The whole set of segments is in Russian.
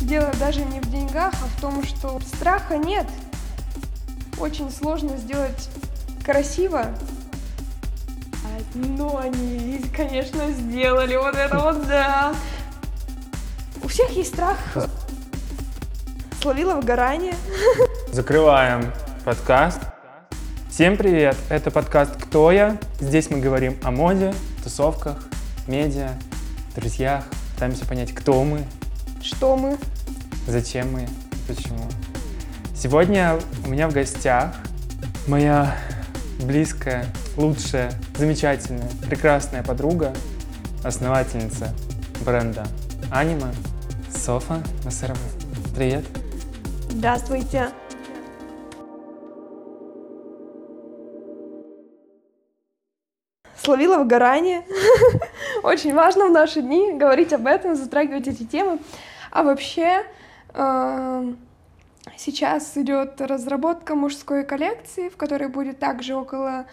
Дело даже не в деньгах, а в том, что страха нет. Очень сложно сделать красиво. Но они, конечно, сделали вот это вот, да. У всех есть страх. Словила выгорание. Закрываем подкаст. Всем привет! Это подкаст «Кто я?». Здесь мы говорим о моде, тусовках, медиа, друзьях. Пытаемся понять, кто мы, Что мы? зачем мы, почему. Сегодня у меня в гостях моя близкая, лучшая, замечательная, прекрасная подруга, основательница бренда Анима Софа Насарова. Привет! Здравствуйте. Словила выгорание. Очень важно в наши дни говорить об этом, затрагивать эти темы. А вообще эм, сейчас идет разработка мужской коллекции, в которой будет также около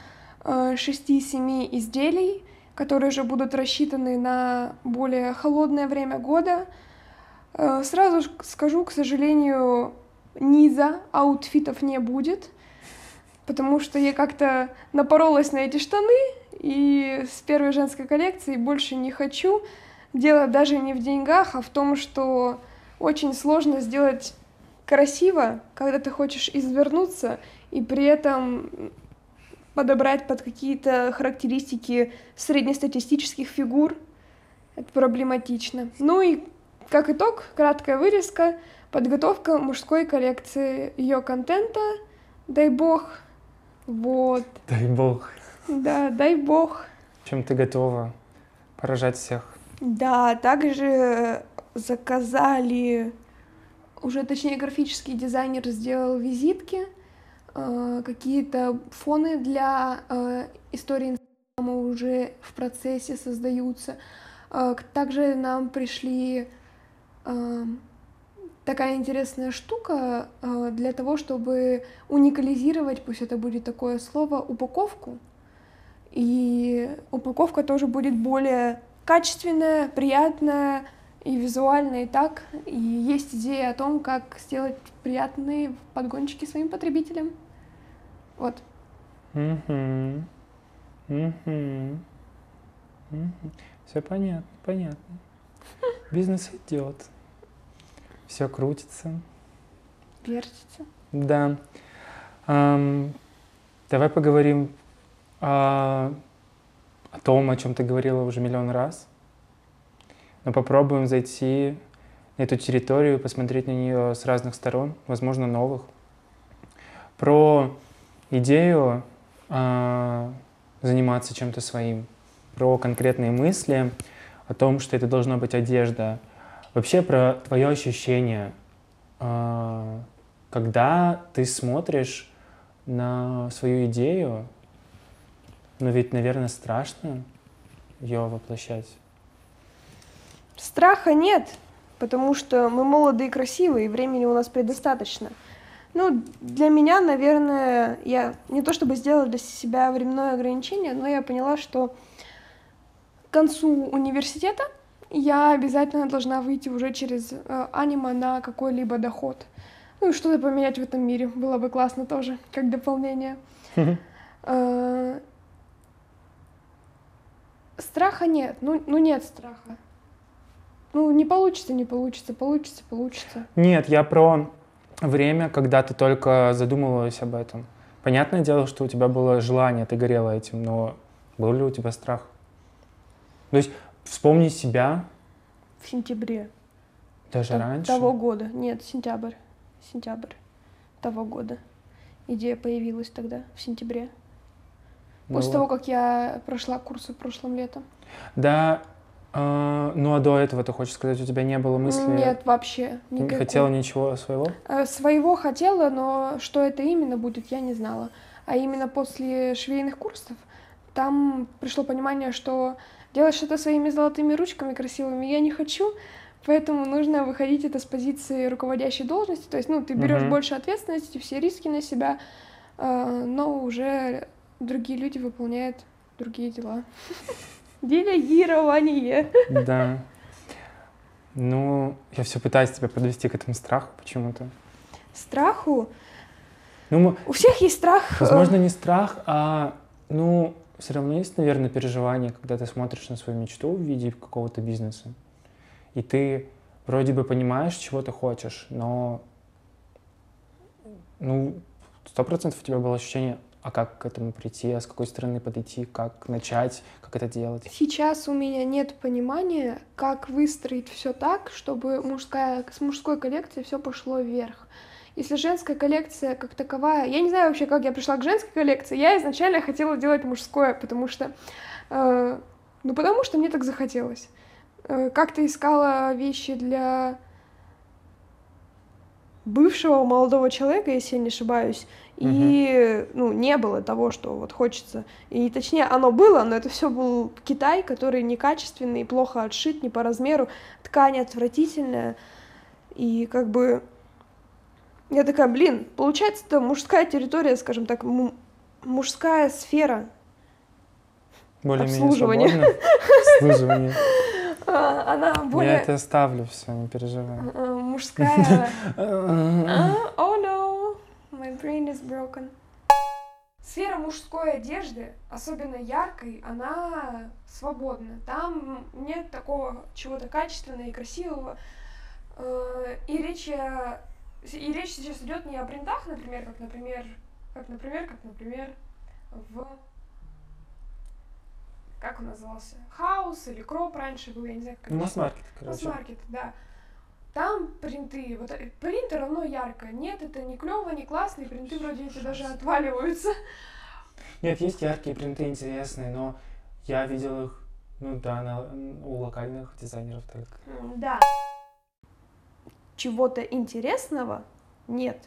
э, 6-7 изделий, которые уже будут рассчитаны на более холодное время года. Э, Сразу скажу, к сожалению, низа аутфитов не будет, потому что я как-то напоролась на эти штаны, и с первой женской коллекции больше не хочу. Дело даже не в деньгах, а в том, что очень сложно сделать красиво, когда ты хочешь извернуться, и при этом подобрать под какие-то характеристики среднестатистических фигур. Это проблематично. Ну и как итог, краткая вырезка, подготовка мужской коллекции ее контента, дай бог, вот, Дай бог. да, дай бог. Чем ты готова поражать всех? Да, также заказали, уже точнее графический дизайнер сделал визитки, э, какие-то фоны для э, истории Инстаграма уже в процессе создаются. Э, Также нам пришли такая интересная штука для того, чтобы уникализировать, пусть это будет такое слово, упаковку. И упаковка тоже будет более качественная, приятная и визуальная и так. И есть идея о том, как сделать приятные подгончики своим потребителям. Вот. Угу. Угу. Все понятно, понятно. Бизнес идет. Все крутится. Вертится. Да. Давай поговорим о, о том, о чем ты говорила уже миллион раз. Но попробуем зайти на эту территорию, посмотреть на нее с разных сторон, возможно, новых. Про идею а, заниматься чем-то своим, про конкретные мысли о том, что это должна быть одежда. Вообще про твое ощущение, а, когда ты смотришь на свою идею, но ведь, наверное, страшно ее воплощать. Страха нет, потому что мы молоды и красивые, и времени у нас предостаточно. Ну, для меня, наверное, я не то чтобы сделала для себя временное ограничение, но я поняла, что к концу университета я обязательно должна выйти уже через э, аниме на какой-либо доход. Ну и что-то поменять в этом мире было бы классно тоже, как дополнение. Страха нет, ну, ну нет страха. Ну, не получится, не получится, получится, получится. Нет, я про время, когда ты только задумывалась об этом. Понятное дело, что у тебя было желание, ты горела этим, но был ли у тебя страх? То есть вспомни себя В сентябре. даже Т- раньше. Того года. Нет, сентябрь. Сентябрь того года. Идея появилась тогда, в сентябре. После Было. того, как я прошла курсы прошлым летом. Да, а, ну а до этого, ты хочешь сказать, у тебя не было мысли? Нет, вообще. Не никакой. хотела ничего своего? Э, Своего хотела, но что это именно будет, я не знала. А именно после швейных курсов там пришло понимание, что делать что-то своими золотыми ручками красивыми я не хочу, поэтому нужно выходить это с позиции руководящей должности. То есть, ну, ты берешь Мгм. больше ответственности, все риски на себя, э, но уже другие люди выполняют другие дела. Делегирование. Да. Ну, я все пытаюсь тебя подвести к этому страху почему-то. Страху? Ну, мы- У всех есть страх. э, возможно, не страх, а, ну, все равно есть, наверное, переживание, когда ты смотришь на свою мечту в виде какого-то бизнеса, и ты вроде бы понимаешь, чего ты хочешь, но, ну, сто процентов у тебя было ощущение, а как к этому прийти, а с какой стороны подойти, как начать, как это делать. Сейчас у меня нет понимания, как выстроить все так, чтобы мужская, с мужской коллекцией все пошло вверх. Если женская коллекция как таковая, я не знаю вообще, как я пришла к женской коллекции. Я изначально хотела делать мужское, потому что, э, ну потому что мне так захотелось. Э, как-то искала вещи для бывшего молодого человека, если я не ошибаюсь, и ну не было того, что вот хочется. И точнее оно было, но это все был Китай, который некачественный, плохо отшит, не по размеру, ткань отвратительная, и как бы я такая, блин, получается, это мужская территория, скажем так, му- мужская сфера. Более-менее Обслуживание. свободно. Обслуживание. А, Она Я более это оставлю, все, не переживай. мужская. А, Oh no, my brain is broken. Сфера мужской одежды, особенно яркой, она свободна. Там нет такого чего-то качественного и красивого. Э, И речь, и речь сейчас идет не о брендах, например, как, например, как, например, как, например, в как он назывался? Хаус или Кроп раньше был, я не знаю, как это масс-маркет, короче. Масс-маркет, да. Там принты, вот э, принты равно ярко. Нет, это не клево, не классно, и принты вроде эти даже отваливаются. Нет, есть яркие принты интересные, но я видел их, ну да, на- у локальных дизайнеров только. Да. Чего-то интересного нет.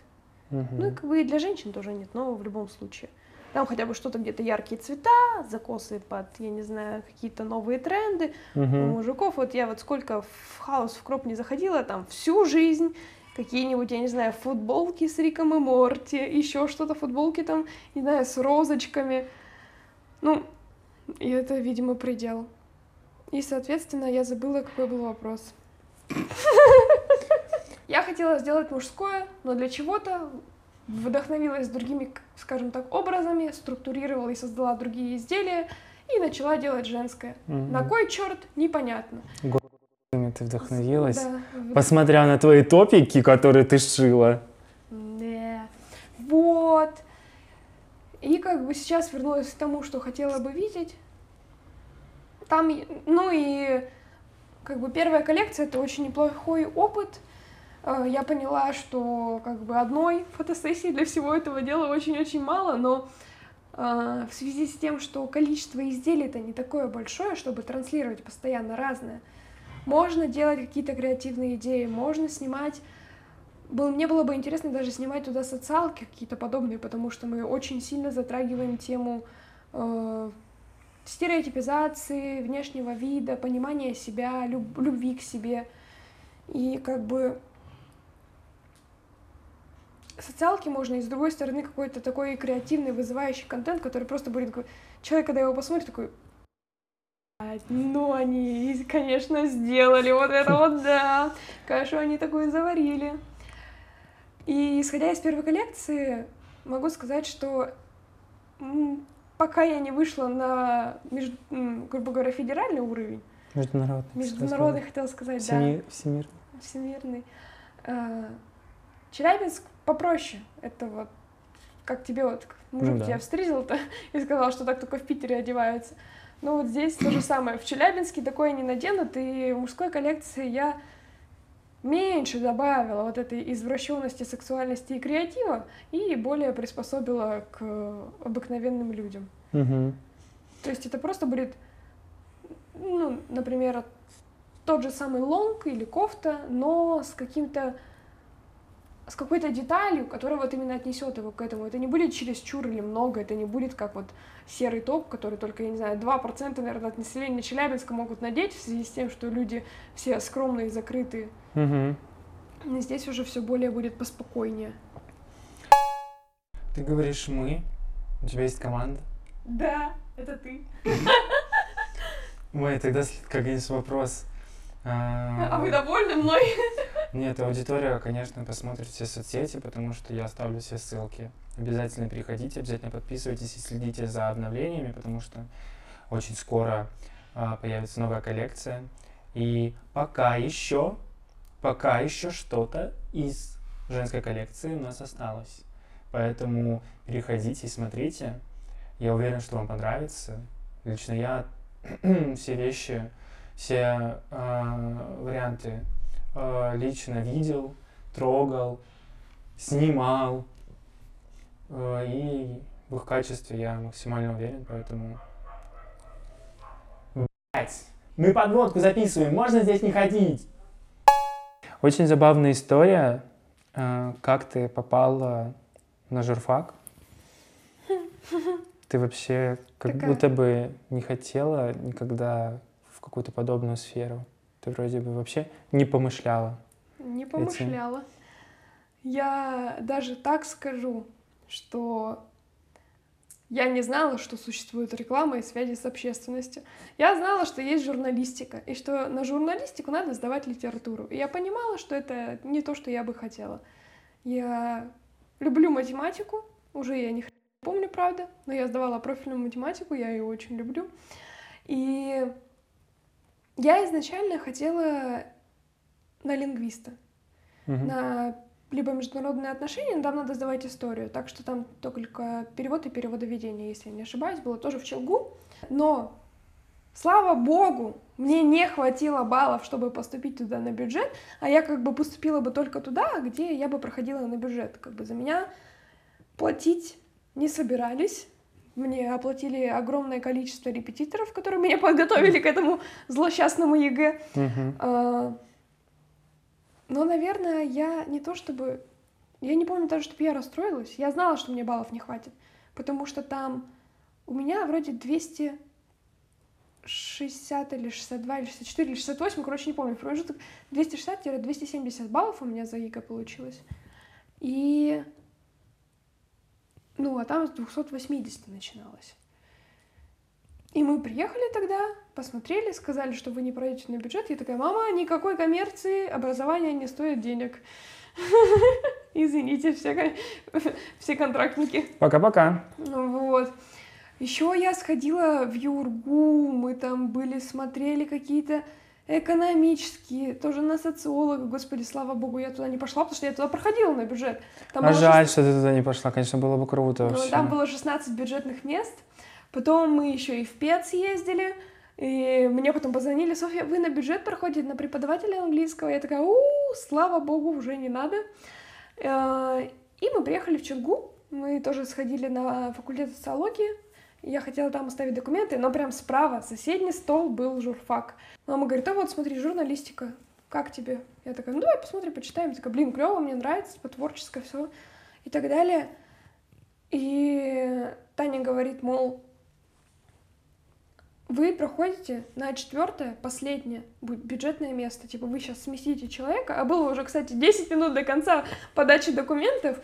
Ну и Мгм. как бы и для женщин тоже нет, но в любом случае. Там хотя бы что-то где-то яркие цвета, закосы под, я не знаю, какие-то новые тренды. У Мгм. мужиков, вот я вот сколько в хаос, в кроп не заходила, там всю жизнь какие-нибудь, я не знаю, футболки с Риком и Морти, еще что-то, футболки там, не знаю, с розочками. Ну, и это, видимо, предел. И, соответственно, я забыла, какой был вопрос. Я хотела сделать мужское, но для чего-то вдохновилась другими, скажем так, образами, структурировала и создала другие изделия и начала делать женское. Мгм. На кой черт, непонятно. Ими ты вдохновилась? Да. Посмотря на твои топики, которые ты шила. Да. Вот. И как бы сейчас вернулась к тому, что хотела бы видеть. Там, ну и как бы первая коллекция это очень неплохой опыт. Э, Я поняла, что как бы одной фотосессии для всего этого дела очень-очень мало, но э, в связи с тем, что количество изделий-то не такое большое, чтобы транслировать постоянно разное, можно делать какие-то креативные идеи, можно снимать был, мне было бы интересно даже снимать туда социалки какие-то подобные, потому что мы очень сильно затрагиваем тему э, стереотипизации, внешнего вида, понимания себя, люб- любви к себе. И как бы социалки можно, и с другой стороны какой-то такой креативный, вызывающий контент, который просто будет... Человек, когда его посмотрит, такой... «Блядь, Ну, они, конечно, сделали вот это вот, да. Конечно, они такое заварили. И исходя из первой коллекции, могу сказать, что пока я не вышла на, между- грубо говоря, федеральный уровень, Международный. международный, хотела сказать, да, Всеми- Всемирный. всемирный, э, Челябинск попроще. Это вот как тебе вот мужик Ну да. тебя встретил-то и сказал, что так только в Питере одеваются. Ну вот здесь то же самое. В Челябинске такое не наденут, и в мужской коллекции я меньше добавила вот этой извращенности, сексуальности и креатива и более приспособила к обыкновенным людям. Мгм. То есть это просто будет, ну, например, тот же самый лонг или кофта, но с каким-то с какой-то деталью, которая вот именно отнесет его к этому. Это не будет чересчур или много, это не будет как вот серый топ, который только, я не знаю, 2%, наверное, от населения Челябинска могут надеть в связи с тем, что люди все скромные и закрытые. Мгм. Но здесь уже все более будет поспокойнее. Ты говоришь «мы», у тебя есть команда. Да, это ты. Ой, тогда как есть вопрос. А вы довольны мной? Нет, аудитория, конечно, посмотрит все соцсети, потому что я оставлю все ссылки. Обязательно приходите, обязательно подписывайтесь и следите за обновлениями, потому что очень скоро а, появится новая коллекция. И пока еще, пока еще что-то из женской коллекции у нас осталось. Поэтому переходите и смотрите. Я уверен, что вам понравится. Лично я все вещи, все э, варианты э, лично видел, трогал, снимал. Э, и в их качестве я максимально уверен, поэтому... Блять, мы подводку записываем, можно здесь не ходить? Очень забавная история, э, как ты попала на журфак. Ты вообще как Такая. будто бы не хотела никогда в какую-то подобную сферу. Ты вроде бы вообще не помышляла. Не помышляла. Этим. Я даже так скажу, что я не знала, что существует реклама и связи с общественностью. Я знала, что есть журналистика, и что на журналистику надо сдавать литературу. И я понимала, что это не то, что я бы хотела. Я люблю математику, уже я не помню, правда, но я сдавала профильную математику, я ее очень люблю. И я изначально хотела на лингвиста, угу. на либо международные отношения, но там надо сдавать историю, так что там только перевод и переводоведение, если я не ошибаюсь, было тоже в Челгу. Но, слава богу, мне не хватило баллов, чтобы поступить туда на бюджет, а я как бы поступила бы только туда, где я бы проходила на бюджет. Как бы за меня платить не собирались. Мне оплатили огромное количество репетиторов, которые меня подготовили к этому злосчастному ЕГЭ. А, но, наверное, я не то чтобы... Я не помню даже, чтобы я расстроилась. Я знала, что мне баллов не хватит. Потому что там у меня вроде 260 или 62 или 64 или 68, короче, не помню, промежуток 260-270 баллов у меня за ЕГЭ получилось. И ну, а там с 280 начиналось. И мы приехали тогда, посмотрели, сказали, что вы не пройдете на бюджет. Я такая, мама, никакой коммерции, образование не стоит денег. Извините, все, все контрактники. Пока-пока. Вот. Еще я сходила в Юргу, мы там были, смотрели какие-то экономические, тоже на социолога, господи, слава богу, я туда не пошла, потому что я туда проходила на бюджет. Там а жаль, 16... что ты туда не пошла, конечно, было бы круто ну, Там было 16 бюджетных мест, потом мы еще и в ПЕЦ ездили, и мне потом позвонили, Софья, вы на бюджет проходите, на преподавателя английского, я такая, у, слава богу, уже не надо. Э, и мы приехали в Чунгу, мы тоже сходили на факультет социологии, я хотела там оставить документы, но прям справа, соседний стол был журфак. Мама говорит, а вот смотри, журналистика, как тебе? Я такая, ну давай посмотрим, почитаем. Я такая, блин, клево, мне нравится, типа творческое все и так далее. И Таня говорит, мол, вы проходите на четвертое, последнее бюджетное место. Типа вы сейчас сместите человека, а было уже, кстати, 10 минут до конца подачи документов.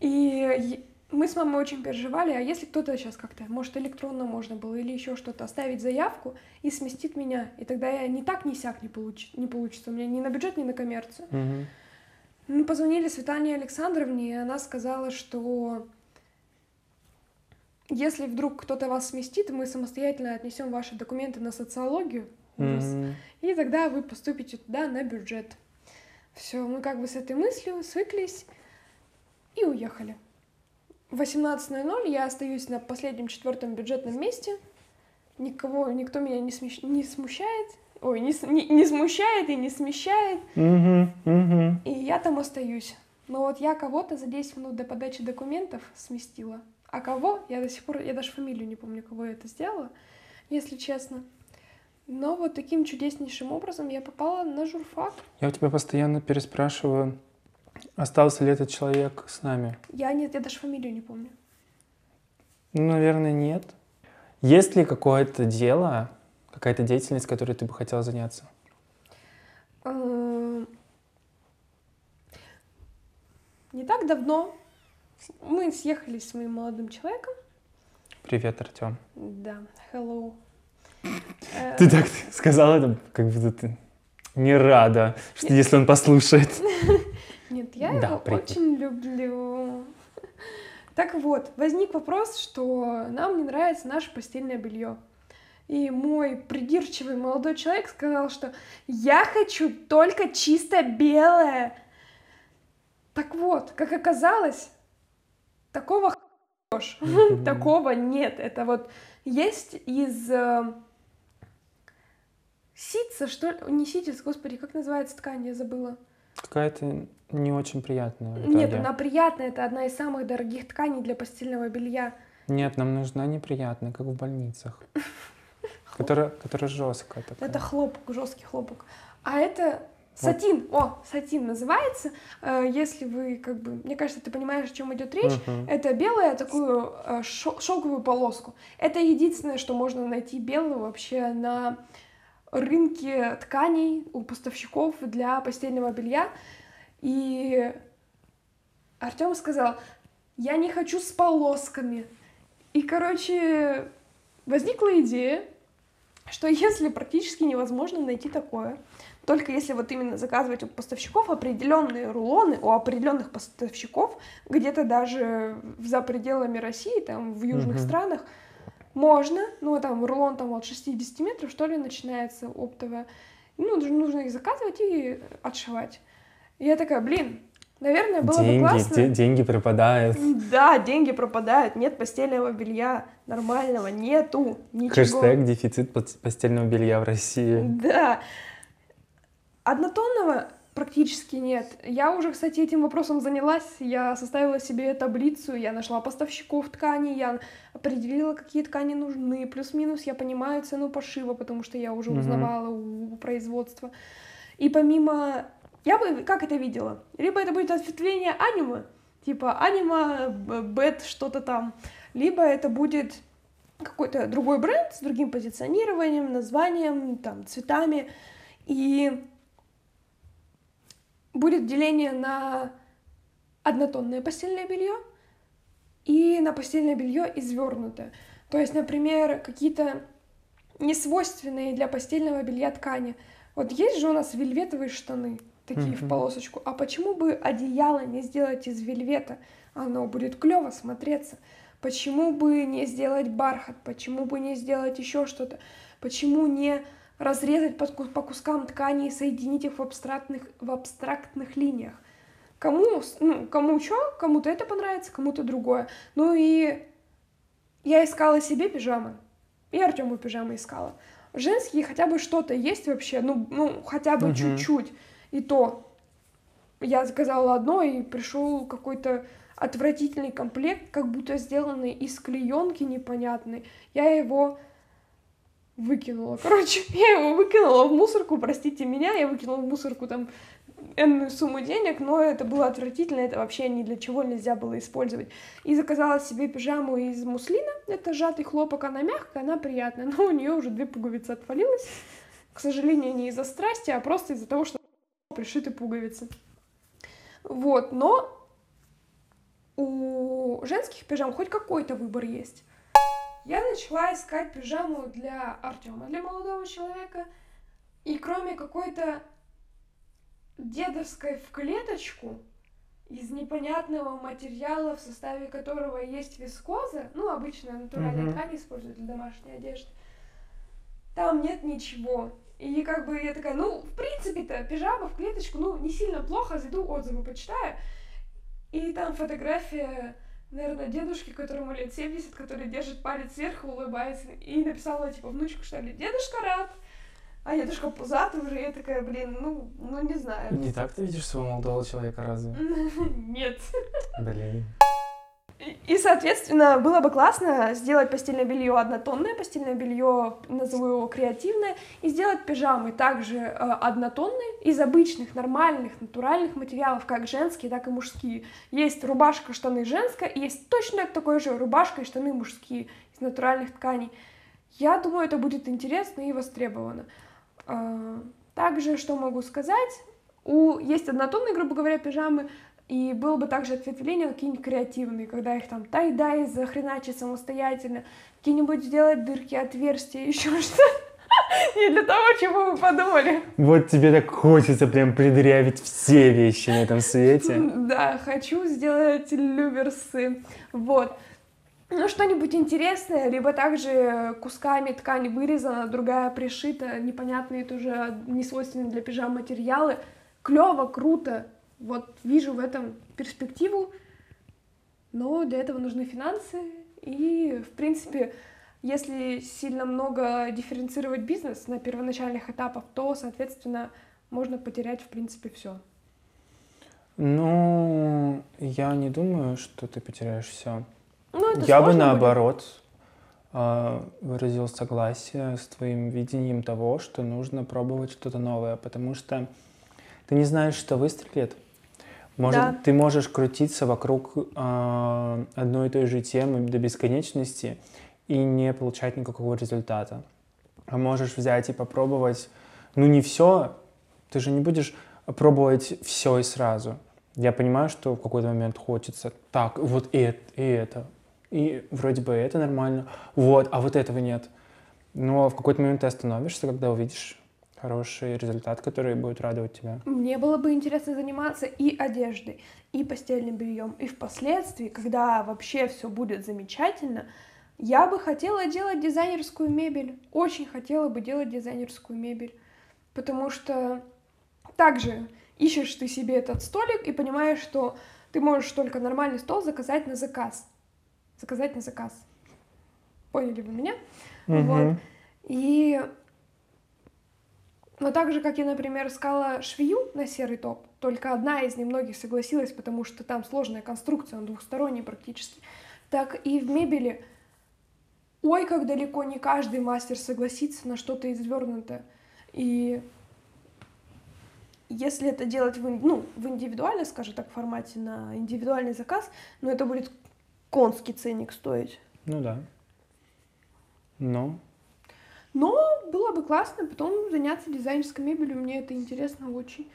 И мы с мамой очень переживали, а если кто-то сейчас как-то, может, электронно можно было или еще что-то, оставить заявку и сместит меня, и тогда я ни так, ни сяк не, получ... не получится у меня ни на бюджет, ни на коммерцию. Угу. Мы позвонили Светлане Александровне, и она сказала, что если вдруг кто-то вас сместит, мы самостоятельно отнесем ваши документы на социологию, mm-hmm. и тогда вы поступите туда на бюджет. Все, мы как бы с этой мыслью свыклись и уехали. В 18.00 я остаюсь на последнем четвертом бюджетном месте. Никого, никто меня не, смещ... не смущает. Ой, не, не, не смущает и не смещает. Угу, угу. И я там остаюсь. Но вот я кого-то за 10 минут до подачи документов сместила. А кого? Я до сих пор, я даже фамилию не помню, кого я это сделала, если честно. Но вот таким чудеснейшим образом я попала на журфак. Я у тебя постоянно переспрашиваю, Остался ли этот человек с нами? Я нет, я даже фамилию не помню. Ну, наверное, нет. Есть ли какое-то дело, какая-то деятельность, которой ты бы хотела заняться? Эм, не так давно мы съехали с моим молодым человеком. Привет, Артем. Да, hello. Ты так сказала как будто ты Не рада, что если он послушает. Нет, я его очень люблю. Так вот, возник вопрос, что нам не нравится наше постельное белье. И мой придирчивый молодой человек сказал, что я хочу только чисто белое. Так вот, как оказалось, такого такого нет. Это вот есть из э, ситца, что ли? Не ситец, господи, как называется ткань, я забыла. Какая-то не очень приятная. Нет, она приятная, это одна из самых дорогих тканей для постельного белья. Нет, нам нужна неприятная, как в больницах. Которая, которая жесткая такая. Это хлопок, жесткий хлопок. А это Сатин, о, сатин называется. Э, если вы, как бы, мне кажется, ты понимаешь, о чем идет речь. Это белая такую э, шелковую полоску. Это единственное, что можно найти белого вообще на рынке тканей у поставщиков для постельного белья. И Артем сказал, я не хочу с полосками. И, короче, возникла идея, что если практически невозможно найти такое, только если вот именно заказывать у поставщиков определенные рулоны, у определенных поставщиков, где-то даже за пределами России, там в южных uh-huh. странах, можно, ну там рулон там от 60 метров, что ли, начинается оптовая. Ну, нужно их заказывать и отшивать. И я такая, блин, наверное, было деньги, бы классно. Де- деньги пропадают. Да, деньги пропадают, нет постельного белья нормального, нету, ничего. Хэштег дефицит постельного белья в России. Да, Однотонного практически нет. Я уже, кстати, этим вопросом занялась. Я составила себе таблицу, я нашла поставщиков тканей, я определила, какие ткани нужны. Плюс-минус я понимаю цену пошива, потому что я уже узнавала у, у производства. И помимо... Я бы как это видела? Либо это будет ответвление аниме, типа аниме, бет, что-то там. Либо это будет какой-то другой бренд с другим позиционированием, названием, там, цветами. И будет деление на однотонное постельное белье и на постельное белье извернутое. То есть, например, какие-то несвойственные для постельного белья ткани. Вот есть же у нас вельветовые штаны, такие mm-hmm. в полосочку. А почему бы одеяло не сделать из вельвета? Оно будет клево смотреться. Почему бы не сделать бархат? Почему бы не сделать еще что-то? Почему не разрезать по, кускам ткани и соединить их в абстрактных, в абстрактных линиях. Кому, ну, кому что, кому-то это понравится, кому-то другое. Ну и я искала себе пижамы, и Артему пижамы искала. Женские хотя бы что-то есть вообще, ну, ну хотя бы uh-huh. чуть-чуть. И то я заказала одно, и пришел какой-то отвратительный комплект, как будто сделанный из клеенки непонятной. Я его выкинула. Короче, я его выкинула в мусорку, простите меня, я выкинула в мусорку там энную сумму денег, но это было отвратительно, это вообще ни для чего нельзя было использовать. И заказала себе пижаму из муслина, это сжатый хлопок, она мягкая, она приятная, но у нее уже две пуговицы отвалилось. К сожалению, не из-за страсти, а просто из-за того, что пришиты пуговицы. Вот, но у женских пижам хоть какой-то выбор есть я начала искать пижаму для Артема, для молодого человека. И кроме какой-то дедовской в клеточку из непонятного материала, в составе которого есть вискоза, ну, обычно натуральные mm-hmm. ткани используют для домашней одежды, там нет ничего. И как бы я такая, ну, в принципе-то, пижама в клеточку, ну, не сильно плохо, зайду отзывы почитаю. И там фотография наверное, дедушки, которому лет 70, который держит палец сверху, улыбается, и написала, типа, внучку, что ли, дедушка рад, а дедушка пузатый уже, я такая, блин, ну, ну не знаю. Не так ты видишь своего молодого человека, разве? Нет. Блин. И, соответственно, было бы классно сделать постельное белье однотонное, постельное белье, назову его креативное, и сделать пижамы также э, однотонные из обычных, нормальных, натуральных материалов, как женские, так и мужские. Есть рубашка, штаны женская, и есть точно такой же рубашка и штаны мужские из натуральных тканей. Я думаю, это будет интересно и востребовано. Э, также, что могу сказать, у есть однотонные, грубо говоря, пижамы, и было бы также ответвление какие-нибудь креативные, когда их там тай-дай захреначить самостоятельно, какие-нибудь сделать дырки, отверстия, еще что Не для того, чего вы подумали. Вот тебе так хочется прям предъявить все вещи на этом свете. Да, хочу сделать люверсы. Вот. Ну, что-нибудь интересное, либо также кусками ткань вырезана, другая пришита, непонятные тоже несвойственные для пижам материалы. Клево, круто. Вот вижу в этом перспективу, но для этого нужны финансы. И, в принципе, если сильно много дифференцировать бизнес на первоначальных этапах, то, соответственно, можно потерять, в принципе, все. Ну, я не думаю, что ты потеряешь все. Ну, это Я бы наоборот а, выразил согласие с твоим видением того, что нужно пробовать что-то новое, потому что ты не знаешь, что выстрелит. Может, Да. ты можешь крутиться вокруг а, одной и той же темы до бесконечности и не получать никакого результата. А можешь взять и попробовать, ну не все, ты же не будешь пробовать все и сразу. Я понимаю, что в какой-то момент хочется так, вот и это, и это, и вроде бы это нормально, вот, а вот этого нет. Но в какой-то момент ты остановишься, когда увидишь хороший результат, который будет радовать тебя. Мне было бы интересно заниматься и одеждой, и постельным бельем, и впоследствии, когда вообще все будет замечательно, я бы хотела делать дизайнерскую мебель. Очень хотела бы делать дизайнерскую мебель. Потому что также ищешь ты себе этот столик и понимаешь, что ты можешь только нормальный стол заказать на заказ. Заказать на заказ. Поняли вы меня? Вот. Мгм. И но так же, как я, например, искала швею на серый топ, только одна из немногих согласилась, потому что там сложная конструкция, он двухсторонний практически, так и в мебели, ой, как далеко не каждый мастер согласится на что-то извернутое. И если это делать в, ну, в индивидуальном, скажем так, формате, на индивидуальный заказ, ну, это будет конский ценник стоить. Ну да. Ну, Но было бы классно потом заняться дизайнерской мебелью, мне это интересно очень.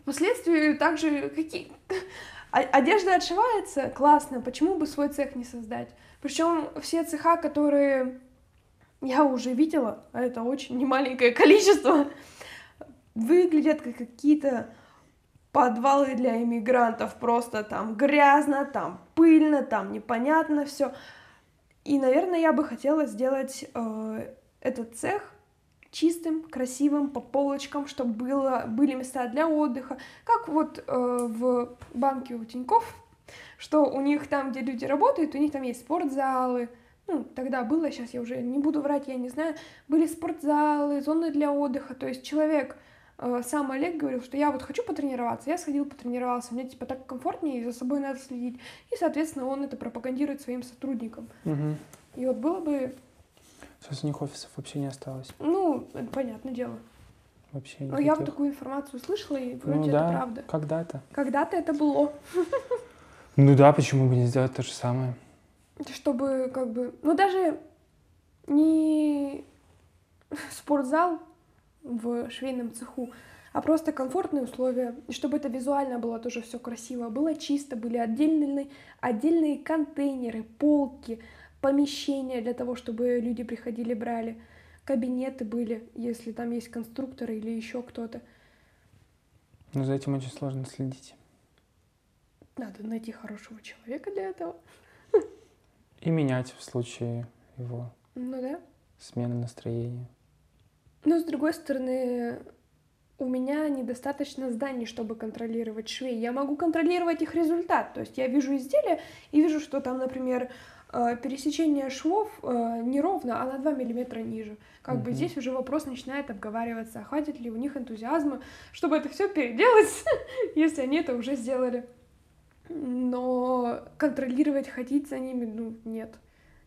Впоследствии также какие... Одежда отшивается, классно, почему бы свой цех не создать? Причем все цеха, которые я уже видела, а это очень немаленькое количество, выглядят как какие-то подвалы для иммигрантов. Просто там грязно, там пыльно, там непонятно все. И, наверное, я бы хотела сделать э, этот цех чистым, красивым, по полочкам, чтобы было, были места для отдыха. Как вот э, в банке у Тинькофф, что у них там, где люди работают, у них там есть спортзалы, ну, тогда было, сейчас я уже не буду врать, я не знаю, были спортзалы, зоны для отдыха, то есть человек, э, сам Олег говорил, что я вот хочу потренироваться, я сходил, потренировался, мне типа так комфортнее, и за собой надо следить, и, соответственно, он это пропагандирует своим сотрудникам. мгм. И вот было бы, сейчас у них офисов вообще не осталось. ну, это понятное дело. Вообще Но я вот такую информацию слышала, и Ну вроде да, это правда. когда-то. Когда-то это было, Ну да, почему бы не сделать то же самое? чтобы как бы, ну даже не спортзал в швейном цеху, а просто комфортные условия, и чтобы это визуально было тоже все красиво, было чисто, были отдельные, отдельные контейнеры, полки, помещения для того, чтобы люди приходили, брали, кабинеты были, если там есть конструкторы или еще кто-то. Но за этим очень сложно следить. Надо найти хорошего человека для этого. И менять в случае его Ну да. смены настроения. Но с другой стороны, у меня недостаточно зданий, чтобы контролировать швей. Я могу контролировать их результат. То есть я вижу изделие и вижу, что там, например, пересечение швов э, неровно, а на 2 миллиметра ниже. Как бы Мгм. здесь уже вопрос начинает обговариваться, хватит ли у них энтузиазма, чтобы это все переделать, если они это уже сделали. Но контролировать, ходить за ними, ну, нет.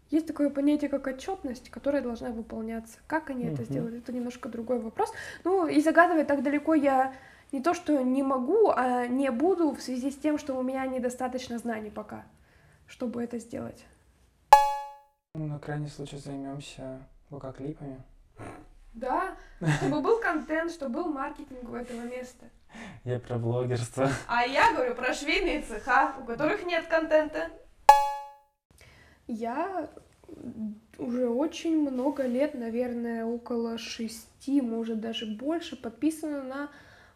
Есть такое понятие, как отчетность, которая должна выполняться. Как они это Мгм. сделают, это немножко другой вопрос. Ну, и загадывать так далеко я не то, что не могу, а не буду в связи с тем, что у меня недостаточно знаний пока, чтобы это сделать. На крайний случай займемся клипами. Да, чтобы был контент, чтобы был маркетинг у этого места. Я про блогерство. А я говорю про швейные цеха, у которых нет контента. Я уже очень много лет, наверное, около шести, может даже больше, подписана на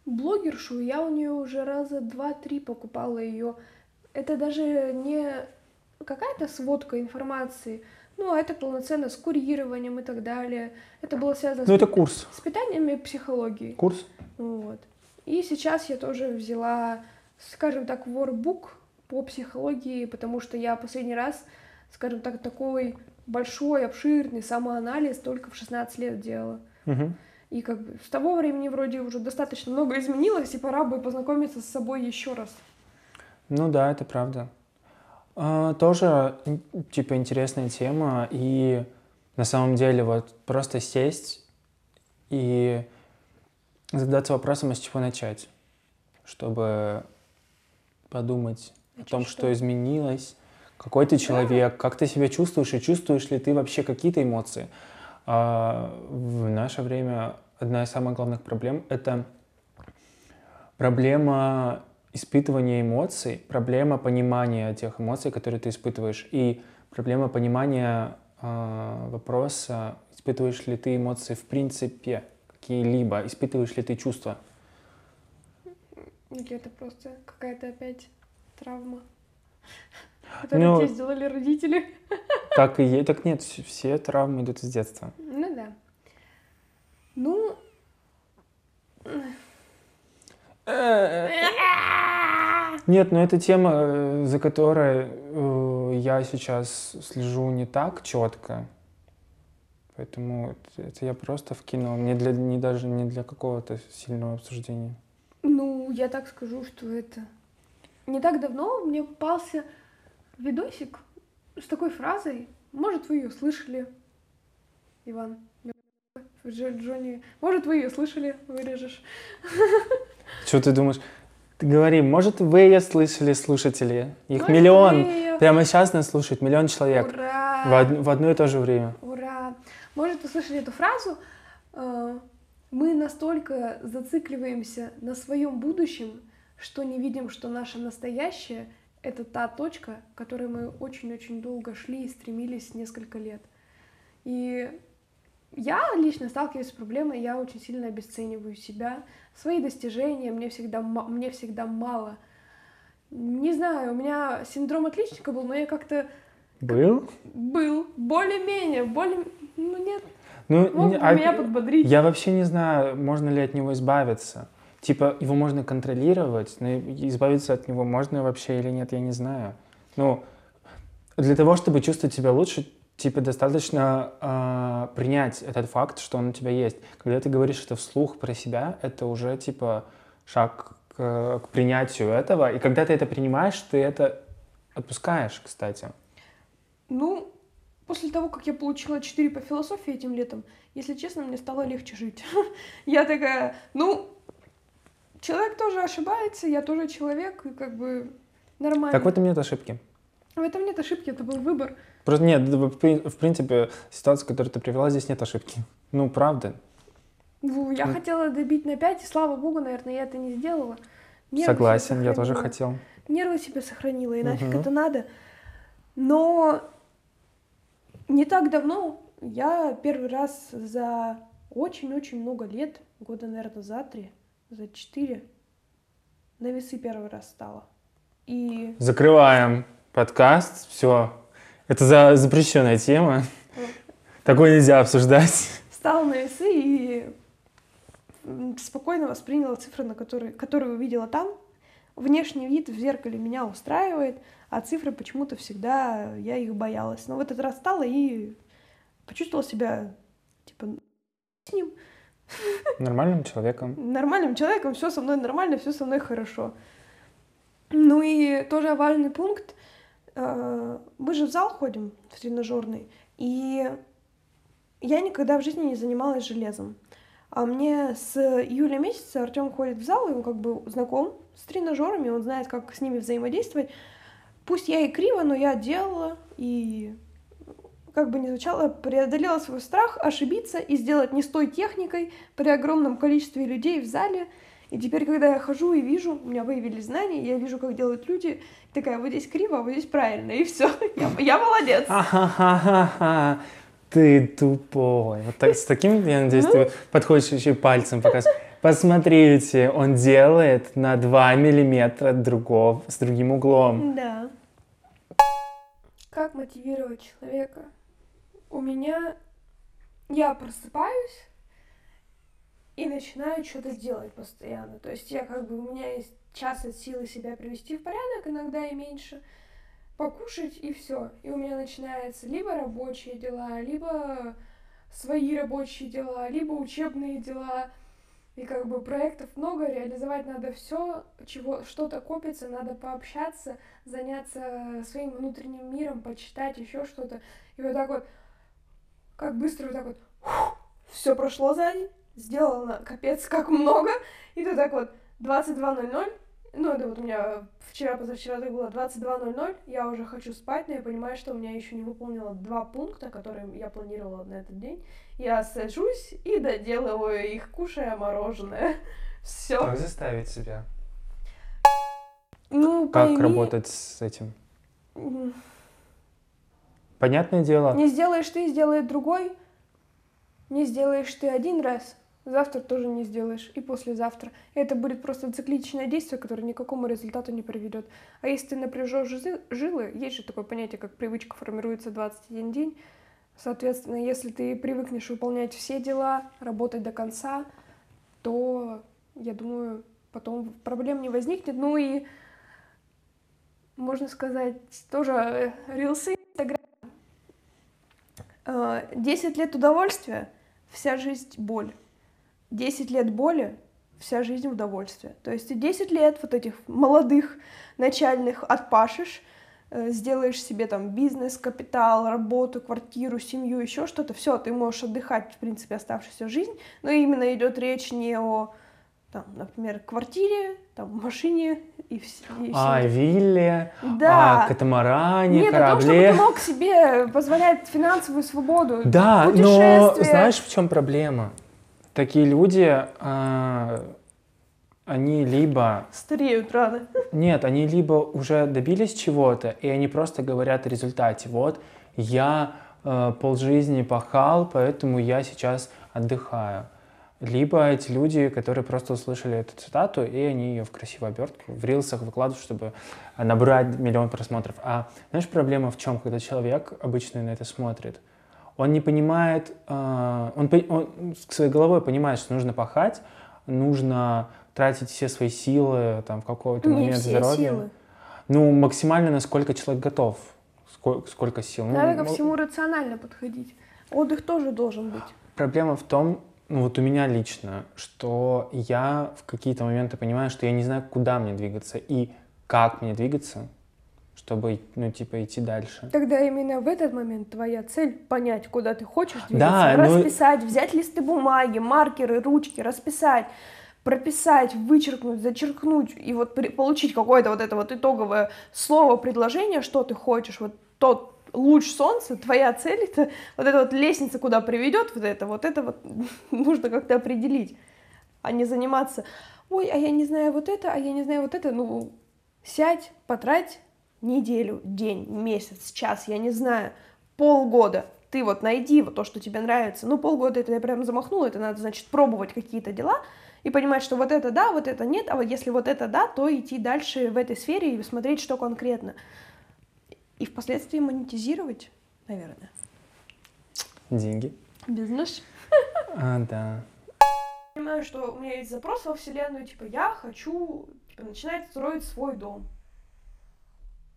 блогершу. Я у нее уже раза два-три покупала ее. Это даже не какая-то сводка информации, ну, а это полноценно с курированием и так далее. Это было связано Ну, с, это курс. с питанием и психологией. Курс? Вот. И сейчас я тоже взяла, скажем так, воркбук по психологии, потому что я последний раз, скажем так, такой большой, обширный самоанализ только в 16 лет делала. Мгм. И как бы с того времени вроде уже достаточно много изменилось, и пора бы познакомиться с собой еще раз. Ну да, это правда. А, тоже, типа, интересная тема, и на самом деле вот просто сесть и задаться вопросом, а с чего начать, чтобы подумать о Начать том, что? что изменилось, какой ты человек, как ты себя чувствуешь, и чувствуешь ли ты вообще какие-то эмоции. А, в наше время одна из самых главных проблем — это проблема испытывания эмоций, проблема понимания тех эмоций, которые ты испытываешь, и проблема понимания а, вопроса, испытываешь ли ты эмоции в принципе какие-либо, испытываешь ли ты чувства. Или это просто какая-то опять травма, которую Ну- тебе сделали родители. Так и есть, так нет, вс- все травмы идут из детства. Ну да. Ну, Нет, но это тема, э, за которой э, я сейчас слежу не так четко. Поэтому это, я просто вкинул, не для, не даже не для какого-то сильного обсуждения. ну, я так скажу, что это... Не так давно мне попался видосик с такой фразой. Может, вы ее слышали, Иван? Дж- Джонни. Может, вы ее слышали, вырежешь. Что ты думаешь? Ты говори, может, вы ее слышали, слушатели? Их Может, миллион. её- Прямо сейчас нас слушает миллион человек. Ура! В, од- в одно и то же время. Ура! Может, вы слышали эту фразу? Э, Мы настолько зацикливаемся на своем будущем, что не видим, что наше настоящее — это та точка, к которой мы очень-очень долго шли и стремились несколько лет. И я лично сталкиваюсь с проблемой, я очень сильно обесцениваю себя, свои достижения, мне всегда, мне всегда мало. Не знаю, у меня синдром отличника был, но я как-то Был? был более-менее, более... Ну нет, Ну, бы а- меня подбодрить. Я вообще не знаю, можно ли от него избавиться. Типа, его можно контролировать, но избавиться от него можно вообще или нет, я не знаю. Ну, для того, чтобы чувствовать себя лучше, типа, достаточно а, принять этот факт, что он у тебя есть. Когда ты говоришь это вслух про себя, это уже, типа, шаг к, к принятию этого. И когда ты это принимаешь, ты это отпускаешь, кстати. Ну, после того, как я получила 4 по философии этим летом, если честно, мне стало легче жить. Я такая, ну, человек тоже ошибается, я тоже человек, и как бы нормально. Так в этом нет ошибки. В этом нет ошибки, это был выбор. Просто нет, в при- в принципе, ситуация, которую ты привела, здесь нет ошибки. Ну, правда. Я Ну. хотела добить на 5, и слава богу, наверное, я это не сделала. Нервы Согласен, я тоже хотел. Нервы себе сохранила, и нафиг Мгм. это надо. Но не так давно я первый раз за очень-очень много лет, года, наверное, за три, за четыре, на весы первый раз стала. И Закрываем подкаст. Все. Это за запрещенная тема. Такое нельзя обсуждать. стала на весы и спокойно восприняла цифры, на которые, которые увидела там. Внешний вид в зеркале меня устраивает, а цифры почему-то всегда я их боялась. Но в этот раз стала и почувствовала себя типа с ним Нормальным человеком. нормальным человеком, все со мной нормально, все со мной хорошо. Ну и тоже важный пункт. Э, Мы же в зал ходим, в тренажерный, и я никогда в жизни не занималась железом. А мне с июля месяца Артем ходит в зал, и он как бы знаком с тренажерами, он знает, как с ними взаимодействовать. Пусть я и криво, но я делала, и как бы ни звучало, преодолела свой страх ошибиться и сделать не с той техникой при огромном количестве людей в зале. И теперь, когда я хожу и вижу, у меня появились знания, я вижу, как делают люди, такая, вот здесь криво, а вот здесь правильно, и все, я, я молодец. Ты тупой. Вот так, с таким, я надеюсь, ты подходишь еще пальцем показываешь. Посмотрите, он делает на 2 миллиметра другого, с другим углом. Да. Как мотивировать человека? У меня... Я просыпаюсь и начинаю что-то делать постоянно. То есть я как бы... У меня есть час от силы себя привести в порядок, иногда и меньше покушать и все. И у меня начинается либо рабочие дела, либо свои рабочие дела, либо учебные дела. И как бы проектов много, реализовать надо все, чего что-то копится, надо пообщаться, заняться своим внутренним миром, почитать еще что-то. И вот так вот, как быстро вот так вот, все прошло за день, сделано капец как много, и ты так вот 22.00, ну, это вот у меня вчера, позавчера так было 22.00, я уже хочу спать, но я понимаю, что у меня еще не выполнила два пункта, которые я планировала на этот день. Я сажусь и доделываю их, кушая мороженое. Все. Как заставить себя? Ну, Как пойми, работать с этим? Понятное дело, Не сделаешь ты, сделает другой. Не сделаешь ты один раз, завтра тоже не сделаешь, и послезавтра. Это будет просто цикличное действие, которое ни к какому результату не приведет. А если ты напряжешь жи- жилы, есть же такое понятие, как привычка формируется 21 день. Соответственно, если ты привыкнешь выполнять все дела, работать до конца, то, я думаю, потом проблем не возникнет. Ну и, можно сказать, тоже э, рилсы, Инстаграм. Э, 10 лет удовольствия, вся жизнь боль. 10 лет боли, вся жизнь удовольствия. То есть ты 10 лет вот этих молодых, начальных отпашешь, э, сделаешь себе там бизнес, капитал, работу, квартиру, семью, еще что-то, все, ты можешь отдыхать, в принципе, оставшуюся жизнь, но именно идет речь не о, там, например, квартире, там, машине и, вс- и а, всем. вилле, Да. а, катамаране, Нет, о том, чтобы корабле. ты мог себе позволять финансовую свободу, Да, но знаешь, в чем проблема? Такие люди, а, они либо Стареют рано. Нет, они либо уже добились чего-то, и они просто говорят о результате. Вот, я э, полжизни пахал, поэтому я сейчас отдыхаю. Либо эти люди, которые просто услышали эту цитату, и они ее в красивую обертку в рилсах выкладывают, чтобы набрать миллион просмотров. А знаешь, проблема в чем, когда человек обычно на это смотрит? Он не понимает, э, он, он своей головой понимает, что нужно пахать, нужно тратить все свои силы там, в какой-то Не момент все здоровья. силы. Ну, максимально, насколько человек готов. Сколько, сколько сил. Ну, Надо ко ну, всему рационально подходить. Отдых тоже должен быть. Проблема в том, ну вот у меня лично, что я в какие-то моменты понимаю, что я не знаю, куда мне двигаться и как мне двигаться, чтобы, ну, типа, идти дальше. Тогда именно в этот момент твоя цель понять, куда ты хочешь двигаться, Да, ну- расписать, взять листы бумаги, маркеры, ручки, расписать, прописать, вычеркнуть, зачеркнуть и вот при- получить какое-то вот это вот итоговое слово, предложение, что ты хочешь, вот тот луч солнца, твоя цель, это вот эта вот лестница, куда приведет вот это, вот это вот нужно как-то определить, а не заниматься, ой, а я не знаю вот это, а я не знаю вот это, ну, сядь, потрать неделю, день, месяц, час, я не знаю, полгода, ты вот найди вот то, что тебе нравится, ну, полгода это я прям замахнула, это надо, значит, пробовать какие-то дела и понимать, что вот это да, вот это нет, а вот если вот это да, то идти дальше в этой сфере и смотреть, что конкретно. И впоследствии монетизировать, наверное. Деньги. Бизнес. А, да. Понимаю, что у меня есть запрос во Вселенную, типа, я хочу типа, начинать строить свой дом.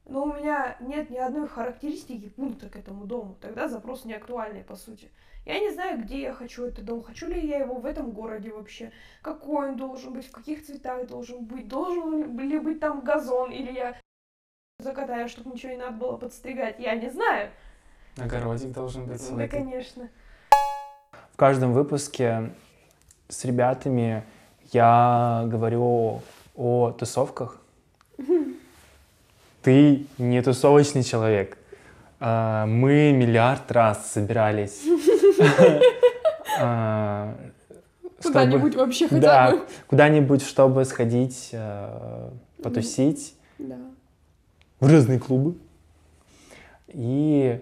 Но у меня нет ни одной характеристики пункта к этому дому. Тогда запрос не актуальный, по сути. Я не знаю, где я хочу этот дом. Хочу ли я его в этом городе вообще? Какой он должен быть? В каких цветах должен быть? Должен ли быть там газон? Или я закатаю, чтобы ничего не надо было подстригать? Я не знаю. Огородик должен быть Да, конечно. В каждом выпуске с ребятами я говорю о тусовках. Ты не тусовочный человек. А, Мы миллиард раз собирались а, Куда-нибудь вообще хотя бы. куда-нибудь, чтобы сходить, э, потусить в разные клубы. И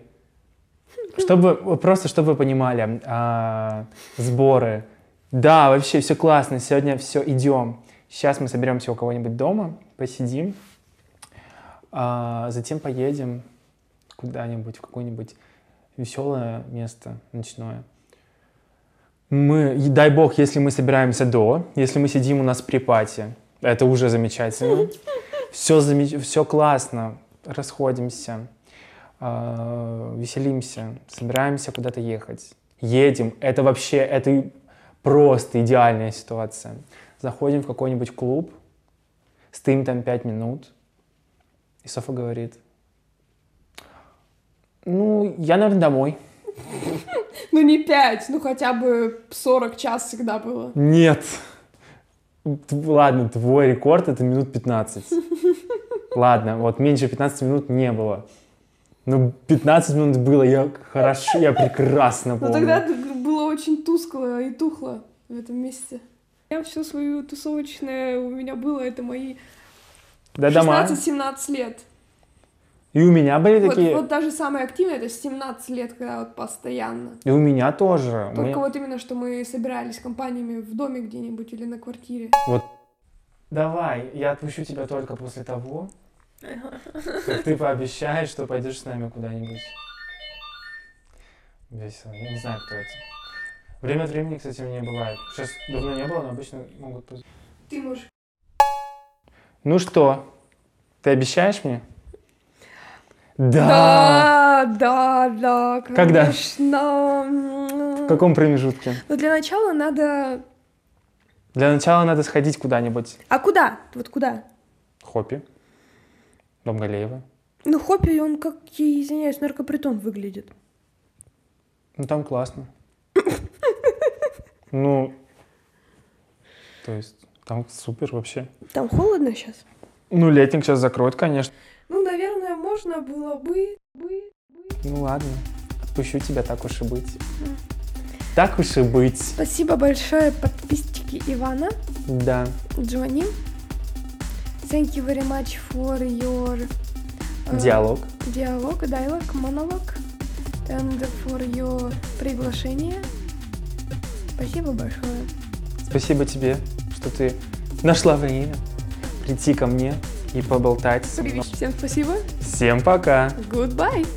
чтобы, просто чтобы вы понимали, а, сборы. Да, вообще все классно, сегодня все, идем. Сейчас мы соберемся у кого-нибудь дома, посидим, а затем поедем куда-нибудь, в какое-нибудь веселое место ночное. Мы, дай бог, если мы собираемся до, если мы сидим у нас при пати, это уже замечательно. Все, замеч... все классно, расходимся, э, веселимся, собираемся куда-то ехать. Едем, это вообще, это просто идеальная ситуация. Заходим в какой-нибудь клуб, стоим там пять минут, и Софа говорит, ну, я, наверное, домой. Ну не 5, ну хотя бы 40 час всегда было. Нет. Ладно, твой рекорд это минут 15. Ладно, вот меньше 15 минут не было. Ну, 15 минут было, я хорошо, я прекрасно Но помню. Ну, тогда было очень тускло и тухло в этом месте. Я всю свою тусовочное у меня было, это мои Дома. 16-17 лет. И у меня были Вот, такие, вот даже самое активное, это 17 лет, когда вот постоянно. и у меня тоже. Только Мы- вот именно, что мы собирались компаниями в доме где-нибудь или на квартире. Давай, я отпущу тебя только после того, как ты пообещаешь, что пойдешь с нами куда-нибудь. Весело. Я не знаю, кто это. Время от времени, кстати, у меня бывает. Сейчас давно не было, но обычно могут поз- Ты можешь... Ну что, ты обещаешь мне? Да. Да, да, да, Когда? конечно. В каком промежутке? Но для начала надо... Для начала надо сходить куда-нибудь. А куда? Вот куда? Хоппи. Дом Галеева. Ну, Хоппи, он, как, я извиняюсь, наркопритон выглядит. Ну там классно. Ну, то есть там супер вообще. Там холодно сейчас? Ну, летник сейчас закроют, конечно. Ну, наверное, можно было бы... бы... Ну ладно, отпущу тебя так уж и быть. Так уж и быть. Спасибо большое, подписчики Ивана, Да. Джонни. Thank you very much for your... э, Диалог. Диалог, dialogue, монолог. And for your приглашение. Спасибо большое. Спасибо тебе, что ты нашла время прийти ко мне и поболтать. Всем спасибо. Всем пока. Goodbye.